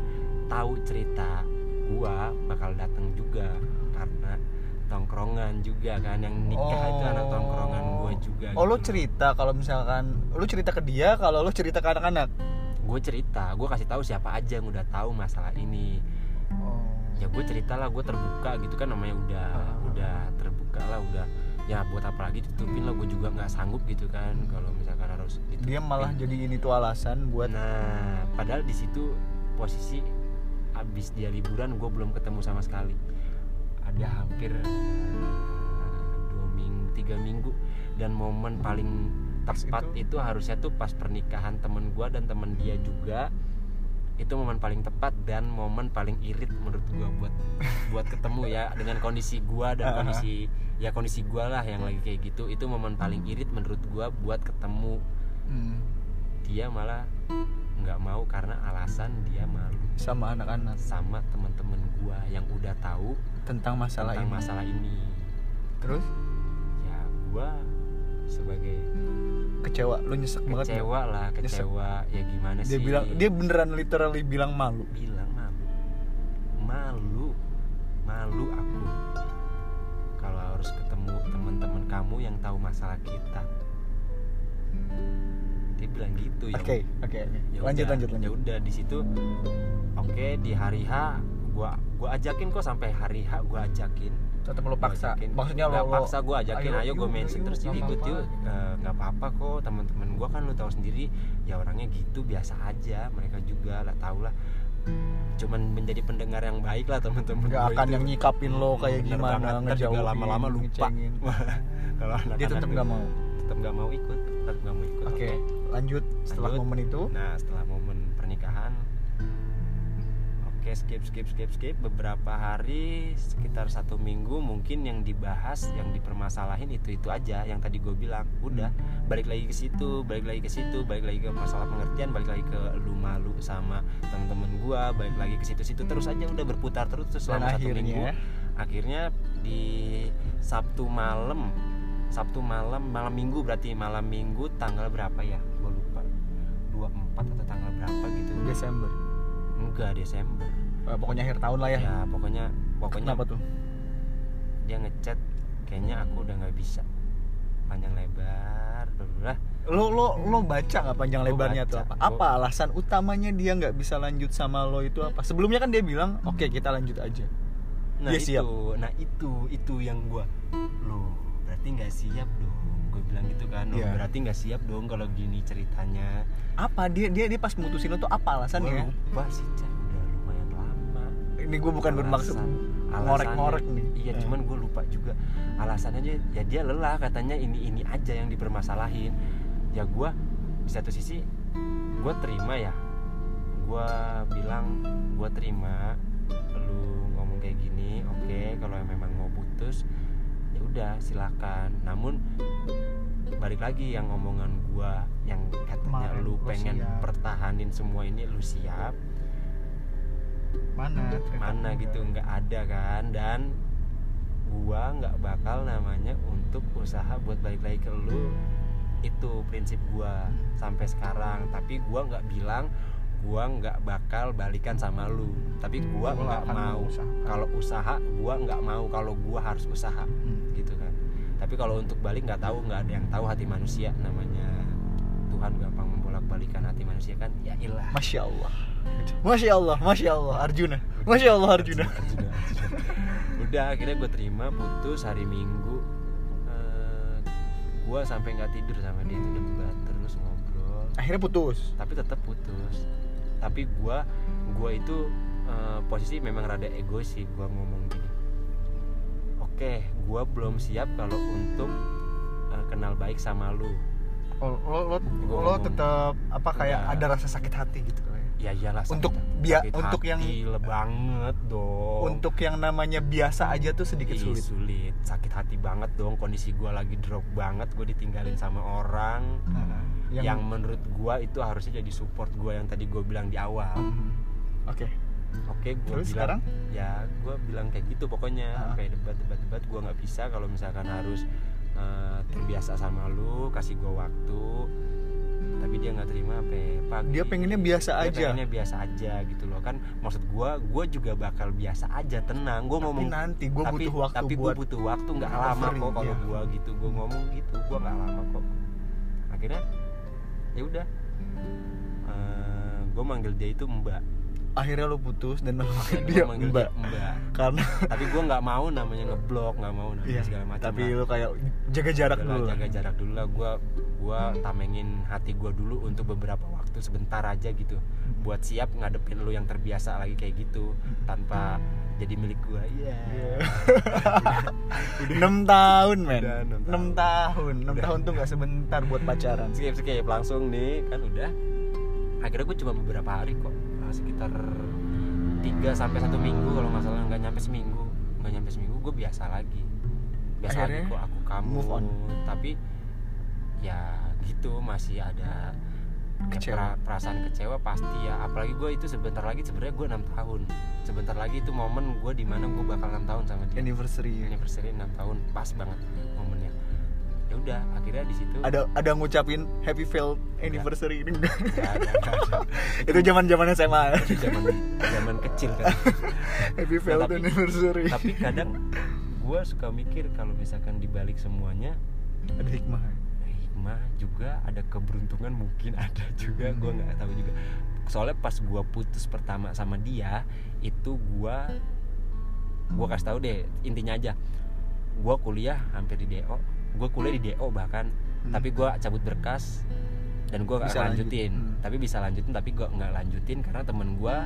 tahu cerita gua bakal datang juga karena tongkrongan juga kan yang nikah itu anak tongkrongan gua juga oh lo gitu. cerita kalau misalkan lu cerita ke dia kalau lu cerita ke anak-anak gue cerita gue kasih tahu siapa aja yang udah tahu masalah ini oh. ya gue cerita lah gue terbuka gitu kan namanya udah Ah. udah terbuka lah udah ya buat apa lagi ditutupin lah gue juga nggak sanggup gitu kan kalau misalkan harus ditutupin dia malah jadi ini tuh alasan buat nah padahal di situ posisi abis dia liburan gue belum ketemu sama sekali ada hampir eh, dua minggu tiga minggu. Dan momen paling tepat itu? itu, harusnya tuh pas pernikahan temen gue dan temen dia juga. Itu momen paling tepat dan momen paling irit menurut gue buat buat ketemu ya dengan kondisi gue dan kondisi ya kondisi gue lah yang lagi kayak gitu. Itu momen paling irit menurut gue buat ketemu. Hmm, dia malah nggak mau karena alasan dia malu. Sama anak-anak. Sama teman-teman gua yang udah tahu tentang masalah tentang ini. masalah ini. Terus? Ya gua sebagai kecewa lu nyesek banget nggak? kecewa lah Nyesek. kecewa. Ya gimana dia sih? bilang dia beneran literally bilang malu. Bilang malu. Malu. Malu aku. Kalau harus ketemu teman-teman kamu yang tahu masalah kita. Dia bilang gitu ya oke oke Ya lanjut udah, lanjut ya lanjut udah di situ oke di hari H gua gua ajakin kok sampai hari H gua ajakin. Tetap lu Gua paksa. ajakin. maksudnya lo lo- paksa gua ajakin. Ayo, gue mention terus yuk nggak ikut yuk. Eh, nggak apa-apa kok teman-teman gua kan lu tahu sendiri. Ya orangnya gitu biasa aja. Mereka juga lah tau lah. Cuman menjadi pendengar yang baik lah teman-teman gua akan itu. yang nyikapin lo kayak Bener gimana ngejauhin lama-lama lupa. kalau dia tetap nggak mau. tetap nggak mau ikut. Tetap nggak mau ikut oke lanjut setelah Lanjut. momen itu. Nah setelah momen Oke skip skip skip skip. Beberapa hari Sekitar satu minggu Mungkin yang dibahas Yang dipermasalahin itu-itu aja Yang tadi gue bilang. Udah balik lagi ke situ Balik lagi ke situ Balik lagi ke masalah pengertian Balik lagi ke lu malu sama temen-temen gue Balik lagi ke situ-situ Terus aja udah berputar terus terus dan selama satu minggu. Akhirnya akhirnya di Sabtu malam Sabtu malam malam minggu berarti malam minggu tanggal berapa ya? Gue lupa. 24 atau tanggal berapa gitu. Desember. Enggak Desember Eh, pokoknya akhir tahun lah ya, ya pokoknya pokoknya kenapa tuh? dia ngechat kayaknya aku udah nggak bisa. Panjang lebar bla lo lo lo baca nggak panjang Gua lebarnya tuh baca. apa? Gua- apa alasan utamanya dia nggak bisa lanjut sama lo itu apa? Sebelumnya kan dia bilang oke kita lanjut aja. Nah Dia itu. Siap. nah itu itu yang gua loh berarti nggak siap dong. Gue bilang gitu kan "Oh, Iya. berarti nggak siap dong kalau gini ceritanya. Apa? Dia dia dia pas mutusin lo tuh apa Gua alasannya lupa sih Cak. Ini gue bukan bermaksud Alasan- ngorek-ngorek alasannya- nih. iya Eh. cuman gue lupa juga. Alasannya dia ya dia lelah katanya ini ini aja yang dipermasalahin. Ya gue di satu sisi gue terima ya. Gue bilang gue terima lu ngomong kayak gini oke kalau memang mau putus ya udah silakan. Namun balik lagi yang omongan gue yang katanya lu pengen siap. pertahanin semua ini lu siap mana mana gitu nggak ada kan? Dan gua nggak bakal namanya untuk usaha buat balik lagi ke lu. Itu prinsip gua sampai sekarang. Tapi gua nggak bilang gua nggak bakal balikan sama lu. Tapi gua nggak mau. kalau usaha gua nggak mau kalau gua harus usaha Hmm. gitu kan. Tapi kalau untuk balik nggak tahu nggak ada yang tahu hati manusia namanya Tuhan gampang membolak balikan hati manusia kan? Ya ilah. Masya Allah masya Allah masya Allah Arjuna. Masya Allah Arjuna. Arjuna, Arjuna. udah akhirnya gue terima putus hari Minggu. Eh, gue sampai nggak tidur sama dia itu debat terus ngobrol. Akhirnya putus? Tapi tetap putus. Tapi gue gua itu eh, posisi memang rada egois sih gue ngomong gini. Oke gue belum siap kalau untuk eh, kenal baik sama lu. Oh, lo lo Gua lo tetap apa kayak Udah. ada rasa sakit hati gitu. Ya iyalah Untuk sakit- bia- sakit untuk hati yang- le banget dong. Untuk yang namanya biasa aja tuh sedikit Ih, sulit. sulit. Sakit hati banget dong. Kondisi gue lagi drop banget gue ditinggalin sama orang. Heeh. yang, menurut gue itu harusnya jadi support gue yang tadi gue bilang di awal. Oke. Oke gue Terus bilang sekarang? ya gue bilang kayak gitu pokoknya. Ah. sampai debat debat debat gue nggak bisa kalau misalkan harus eh, terbiasa sama lu kasih gue waktu tapi dia nggak terima sampai pagi Dia pengennya biasa Dia aja. pengennya biasa aja gitu loh kan maksud gue gue juga bakal biasa aja tenang. Gue tapi ngomong nanti gue tapi, butuh waktu tapi gue butuh waktu nggak lama kok kalau gue gitu. Gue ngomong gitu gue nggak lama kok. Akhirnya ya udah. Gue manggil dia itu mbak akhirnya lo putus dan Akhirnya dia manggil mbak. Mbak. Karena tapi gue nggak mau namanya ngeblok nggak mau namanya iya, segala macam tapi lo kayak jaga jarak dulu lah. jaga jarak dulu lah. Gue gue tamengin hati gue dulu untuk beberapa waktu sebentar aja gitu. Buat siap ngadepin lu yang terbiasa lagi kayak gitu tanpa jadi milik gua. Iya. Enam tahun men. Enam tahun. Enam tahun tuh nggak sebentar buat pacaran. Skip skip. Langsung nih. Kan udah. Akhirnya gue cuma beberapa hari kok sekitar 3 sampai satu minggu kalau nggak salah nggak nyampe seminggu. Nggak nyampe seminggu gue biasa lagi. Biasa Akhirnya? lagi kok aku kamu. Move on. tapi ya gitu masih ada Kecewa. pera- perasaan kecewa pasti ya. Apalagi gue itu sebentar lagi sebenarnya gue enam tahun. Sebentar lagi itu momen gue di mana gue bakal enam tahun sama dia. Anniversary anniversary enam tahun. Pas banget momennya ya udah akhirnya di situ ada ada ngucapin happy failed anniversary ini. Enggak Nggak ada, itu zaman zaman SMA itu zaman zaman kecil kan. Happy failed tapi- anniversary. tapi kadang gue suka mikir kalau misalkan dibalik semuanya ada hikmah. hikmah juga ada keberuntungan mungkin ada juga gue nggak tahu juga. Soalnya pas gue putus pertama sama dia itu gue gue kasih tahu deh intinya aja. Gue kuliah hampir di do gue kuliah di do bahkan Hmm. tapi gue cabut berkas dan gue Bisa lanjutin lanjut. Hmm. tapi bisa lanjutin tapi gue nggak lanjutin karena temen gue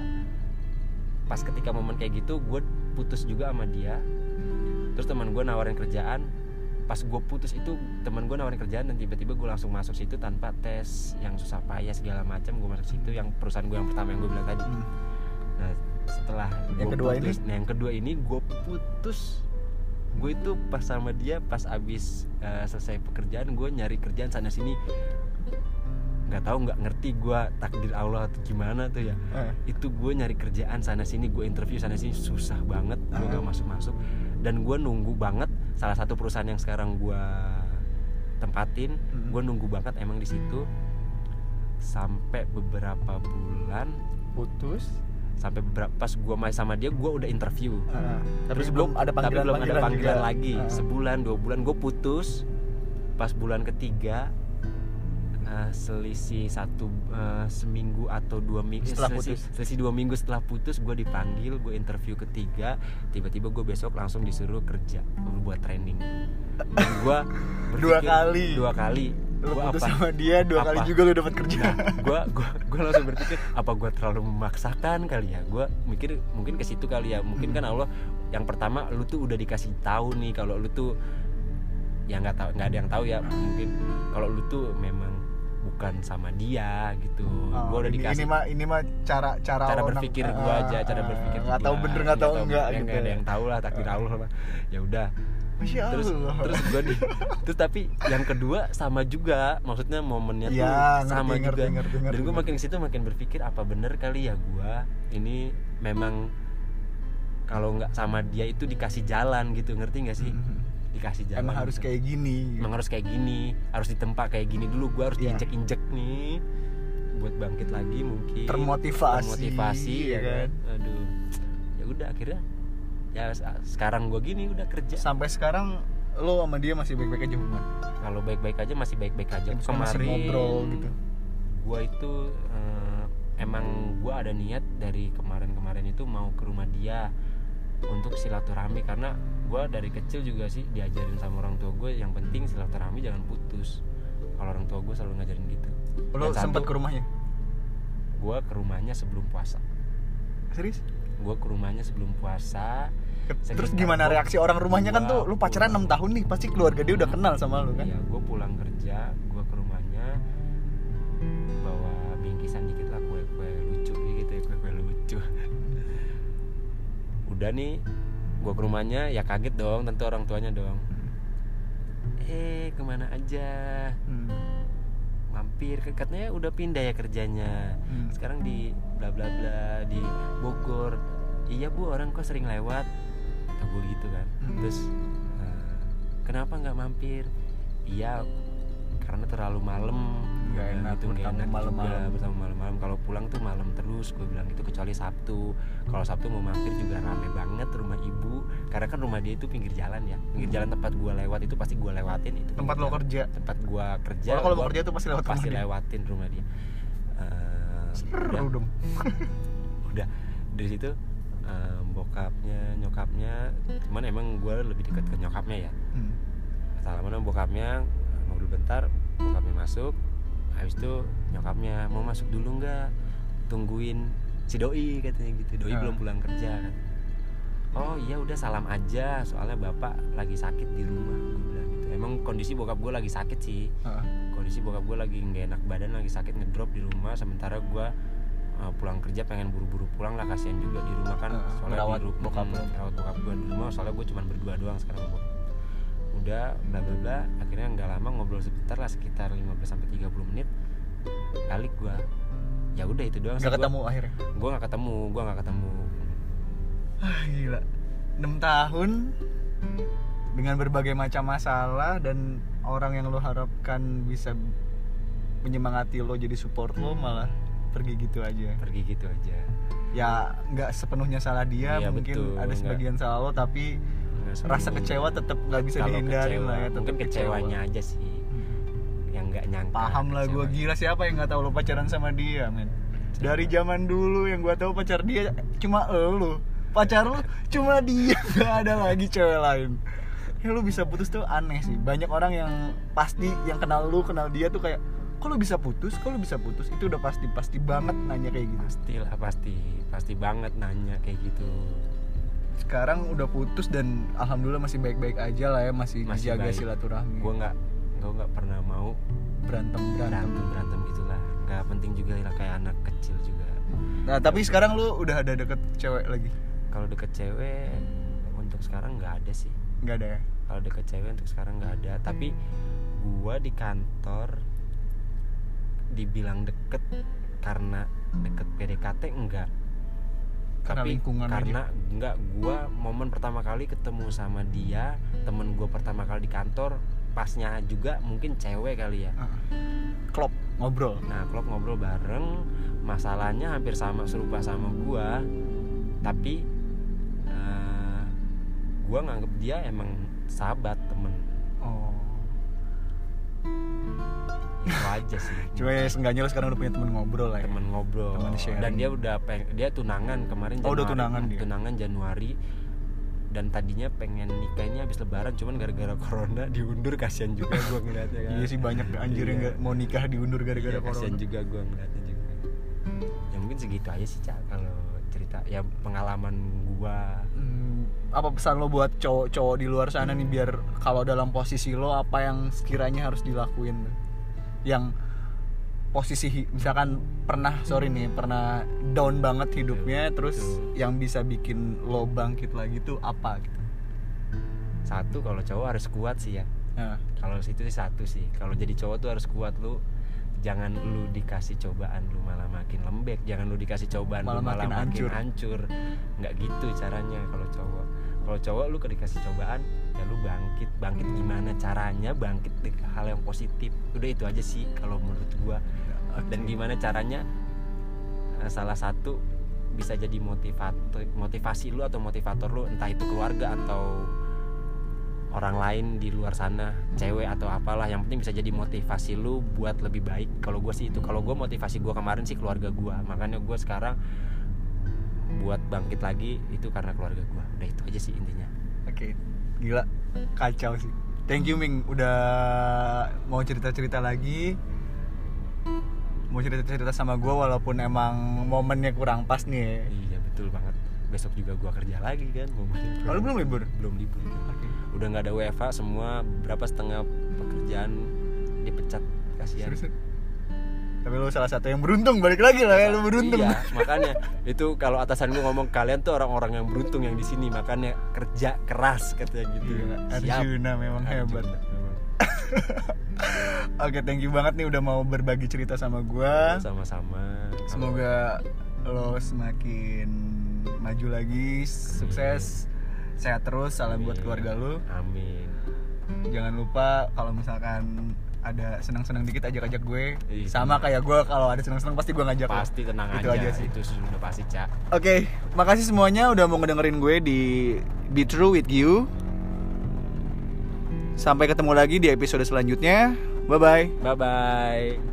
pas ketika momen kayak gitu gue putus juga sama dia terus teman gue nawarin kerjaan pas gue putus itu teman gue nawarin kerjaan dan tiba-tiba gue langsung masuk situ tanpa tes yang susah payah segala macam gue masuk situ yang perusahaan gue yang pertama yang gue bilang tadi Hmm. nah setelah Yang kedua putus, nah yang kedua ini gue putus gue itu pas sama dia pas abis eh, selesai pekerjaan gue nyari kerjaan sana sini. Nggak tahu nggak ngerti gue takdir Allah atau gimana tuh ya. Eh, itu gue nyari kerjaan sana sini gue interview sana sini susah banget gue Ah. gak masuk masuk dan gue nunggu banget salah satu perusahaan yang sekarang gue tempatin Mm. gue nunggu banget emang di situ. Sampai beberapa bulan putus sampai beberapa pas gue main sama dia gue udah interview Ah, tapi Terus belum ada tapi panggilan belum ada panggilan juga. lagi Ah. sebulan dua bulan gue putus pas bulan ketiga eh, selisih satu eh, seminggu atau dua minggu Setelah selisih, putus. selisih dua minggu setelah putus gue dipanggil gue interview ketiga. Tiba-tiba gue besok langsung disuruh kerja buat training. Dan gue Dua kali. dua kali. Lu Gua putus apa? sama dia dua Apa? kali juga lu dapat kerja. Nah, gue gua, gua langsung berpikir apa gue terlalu memaksakan kali ya? Gue mikir mungkin ke situ kali ya. Mungkin kan Allah yang pertama lu tuh udah dikasih tahu nih kalau lu tuh ya nggak tahu nggak ada yang tahu ya mungkin. Kalau lu tuh memang bukan sama dia gitu. Oh, gue udah ini, dikasih ini mah ini mah cara cara cara berpikir ah, gue aja cara ah, berpikir nggak tahu bener nggak tahu Nggak enggak ya gitu ada yang tahu lah takdir Allah. Lah ya udah. Masya terus Allah. terus gue di terus tapi yang kedua sama juga maksudnya momennya tuh Iya, ngerti, sama ngerti, juga. ngerti, ngerti, dan gue makin situ makin berpikir apa bener kali ya gue ini memang kalau nggak sama dia itu dikasih jalan gitu ngerti nggak sih? Mhm. Dikasih jalan emang harus gitu. kayak gini. Emang harus kayak gini harus ditempa kayak gini dulu. Gue harus Iya. diinjek-injek nih buat bangkit lagi mungkin. Termotivasi, termotivasi ya ya kan? kan? Aduh. Ya udah akhirnya ya se- sekarang gue gini udah kerja. Sampai sekarang lo sama dia masih baik-baik aja hubungan kalau baik-baik aja masih baik-baik aja. Maksudnya masih ngobrol gitu. gue itu eh, emang gue ada niat dari kemarin-kemarin itu mau ke rumah dia untuk silaturahmi karena gue dari kecil juga sih diajarin sama orang tua gue yang penting silaturahmi jangan putus. Kalau orang tua gue selalu ngajarin gitu. Lo sempat ke rumahnya? gue ke rumahnya sebelum puasa. Serius? Gue ke rumahnya sebelum puasa. Terus gimana reaksi orang rumahnya? Kan tuh lu pacaran pulang. 6 tahun nih pasti keluarga dia udah kenal sama lu kan? Iya, gue pulang kerja, gue ke rumahnya Udah nih, gue ke rumahnya ya kaget dong, tentu orang tuanya dong. Eh, ke mana aja? Hmm. Mampir, ke- katanya udah pindah ya kerjanya. Hmm. Sekarang di bla bla bla di Bogor. Iya bu, orang kok sering lewat. Kata gue gitu kan. Hmm. Terus eh, kenapa nggak mampir? Iya, karena terlalu malam. Nggak bilang enak gitu, nggak enak malam-malam. juga bertamu malam-malam. Kalau pulang tuh malam terus. Gue bilang gitu kecuali Sabtu. Kalau Sabtu mau mampir juga rame banget rumah ibu. Karena kan rumah dia itu pinggir jalan ya. Pinggir jalan tempat gue lewat itu pasti gue lewatin itu. tempat lo kerja Tempat gue kerja. Kalau mau kerja tuh pasti lewat pasti rumah dia. lewatin rumah dia. Eh, seru udah, dong udah dari situ eh, bokapnya nyokapnya cuman emang gue lebih dekat ke nyokapnya ya Hmm. salaman sama bokapnya ngobrol bentar bokapnya masuk. Habis itu nyokapnya mau masuk dulu nggak? Tungguin si doi katanya gitu. Doi Ah. belum pulang kerja kan. Oh iya udah salam aja. Soalnya bapak lagi sakit di rumah gue bilang gitu. Emang kondisi bokap gue lagi sakit sih. Heeh. kondisi bokap gue lagi nggak enak badan lagi sakit ngedrop di rumah. Sementara gue uh, pulang kerja pengen buru-buru pulang lah kasihan juga di rumah kan. Uh, soalnya merawat di ru- bokap mm, merawat bokap gue di rumah. Soalnya gue cuma berdua doang sekarang udah bla bla bla akhirnya nggak lama ngobrol sebentar lah sekitar 15 sampai 30 menit balik gue ya udah itu doang nggak ketemu akhirnya? Gue nggak ketemu gue nggak ketemu. Ah gila. 6 tahun dengan berbagai macam masalah dan orang yang lo harapkan bisa menyemangati lo jadi support lo malah pergi gitu aja. Pergi gitu aja. Ya nggak sepenuhnya salah dia Iya, mungkin betul, ada sebagian salah lo tapi rasa kecewa tetap nggak bisa Kalau dihindarin kecewa, lah ya mungkin kecewanya aja sih. Yang nggak nyangka paham lah gue gila siapa yang nggak tahu lo pacaran sama dia men. Dari zaman dulu yang gue tahu pacar dia cuma lo pacar lo cuma dia nggak ada lagi cewek lain. Ya lu bisa putus tuh aneh sih. Banyak orang yang pasti yang kenal lu kenal dia tuh kayak kok lu bisa putus? Kok lu bisa putus? Itu udah pasti pasti banget nanya kayak gitu. Pasti lah pasti pasti banget nanya kayak gitu sekarang udah putus dan alhamdulillah masih baik-baik aja lah ya masih, Masih dijaga baik. silaturahmi. Gue nggak gue nggak pernah mau berantem berantem. berantem berantem gitulah. Nggak penting juga lah kayak anak kecil juga. Nah tapi sekarang lu udah ada deket cewek lagi? Kalau deket cewek untuk sekarang nggak ada sih. Nggak ada ya? Kalau deket cewek untuk sekarang nggak ada. Tapi gua di kantor dibilang deket karena deket PDKT enggak Karena tapi lingkungan aja. karena enggak gua momen pertama kali ketemu sama dia temen gua pertama kali di kantor pasnya juga mungkin cewek kali ya Ah. klop ngobrol Nah, klub ngobrol bareng, masalahnya hampir sama serupa sama gua, tapi eh, gua nganggep dia emang sahabat temen. Itu aja sih. cuma ya seenggaknya lu sekarang udah punya temen ngobrol lah ya temen ngobrol. Temen sharing. Dan dia udah peng dia tunangan kemarin Oh, udah Januari. tunangan dia. Tunangan Januari dan tadinya pengen nikahnya habis lebaran cuman gara-gara corona diundur kasihan juga gua ngeliatnya kan. iya sih banyak anjir yang Iya. nggak mau nikah diundur gara-gara Iya, kasihan corona juga gue ngeliatnya juga ya mungkin segitu aja sih cak kalau cerita ya pengalaman gua Hmm, apa pesan lo buat cowok-cowok di luar sana nih biar kalau dalam posisi lo apa yang sekiranya harus dilakuin yang posisi misalkan pernah sorry nih pernah down banget hidupnya terus betul. yang bisa bikin lo bangkit lagi tuh apa gitu? Satu kalau cowok harus kuat sih ya. Nah, kalau situ sih satu sih. Kalau jadi cowok tuh harus kuat lu. Jangan lu dikasih cobaan lu malah makin lembek. Jangan lu dikasih cobaan Malah lu malah makin makin hancur. Nggak gitu caranya kalau cowok kalau cowok lu dikasih cobaan ya lu bangkit. Bangkit gimana caranya? Bangkit di hal yang positif. Udah itu aja sih kalau menurut gua. Dan gimana caranya eh, salah satu bisa jadi motivator motivasi lu atau motivator lu entah itu keluarga atau orang lain di luar sana cewek atau apalah yang penting bisa jadi motivasi lu buat lebih baik. Kalau gue sih itu. Kalau gue motivasi gue kemarin sih keluarga gue makanya gue sekarang buat bangkit lagi itu karena keluarga gue udah itu aja sih intinya Oke, gila, kacau sih. Thank you Ming, udah mau cerita-cerita lagi. Mau cerita-cerita sama gue walaupun emang momennya kurang pas nih. ya. iya betul banget besok juga gue kerja lagi kan momennya Lalu belum libur? belum libur udah nggak ada WFA semua berapa setengah pekerjaan dipecat kasihan? Tapi lu salah satu yang beruntung, balik lagi lah ya, lu beruntung. Iya, makanya itu kalau atasan gue ngomong kalian tuh orang-orang yang beruntung yang di sini, makanya kerja keras katanya gitu. Siap. Arjuna memang hebat. Arjuna, memang. Oke, thank you banget nih udah mau berbagi cerita sama gue. Sama-sama. Semoga lo semakin maju lagi, sukses, sehat terus. Salam buat Amin. keluarga lu. Amin. Jangan lupa kalau misalkan ada senang-senang dikit ajak-ajak gue. Iya. Sama kayak gue kalau ada senang-senang pasti gue ngajak. Pasti tenang Itu aja. aja sih. Itu sudah pasti, Cak. Oke, makasih semuanya udah mau ngedengerin gue di Be True with You. Sampai ketemu lagi di episode selanjutnya. Bye bye. Bye bye.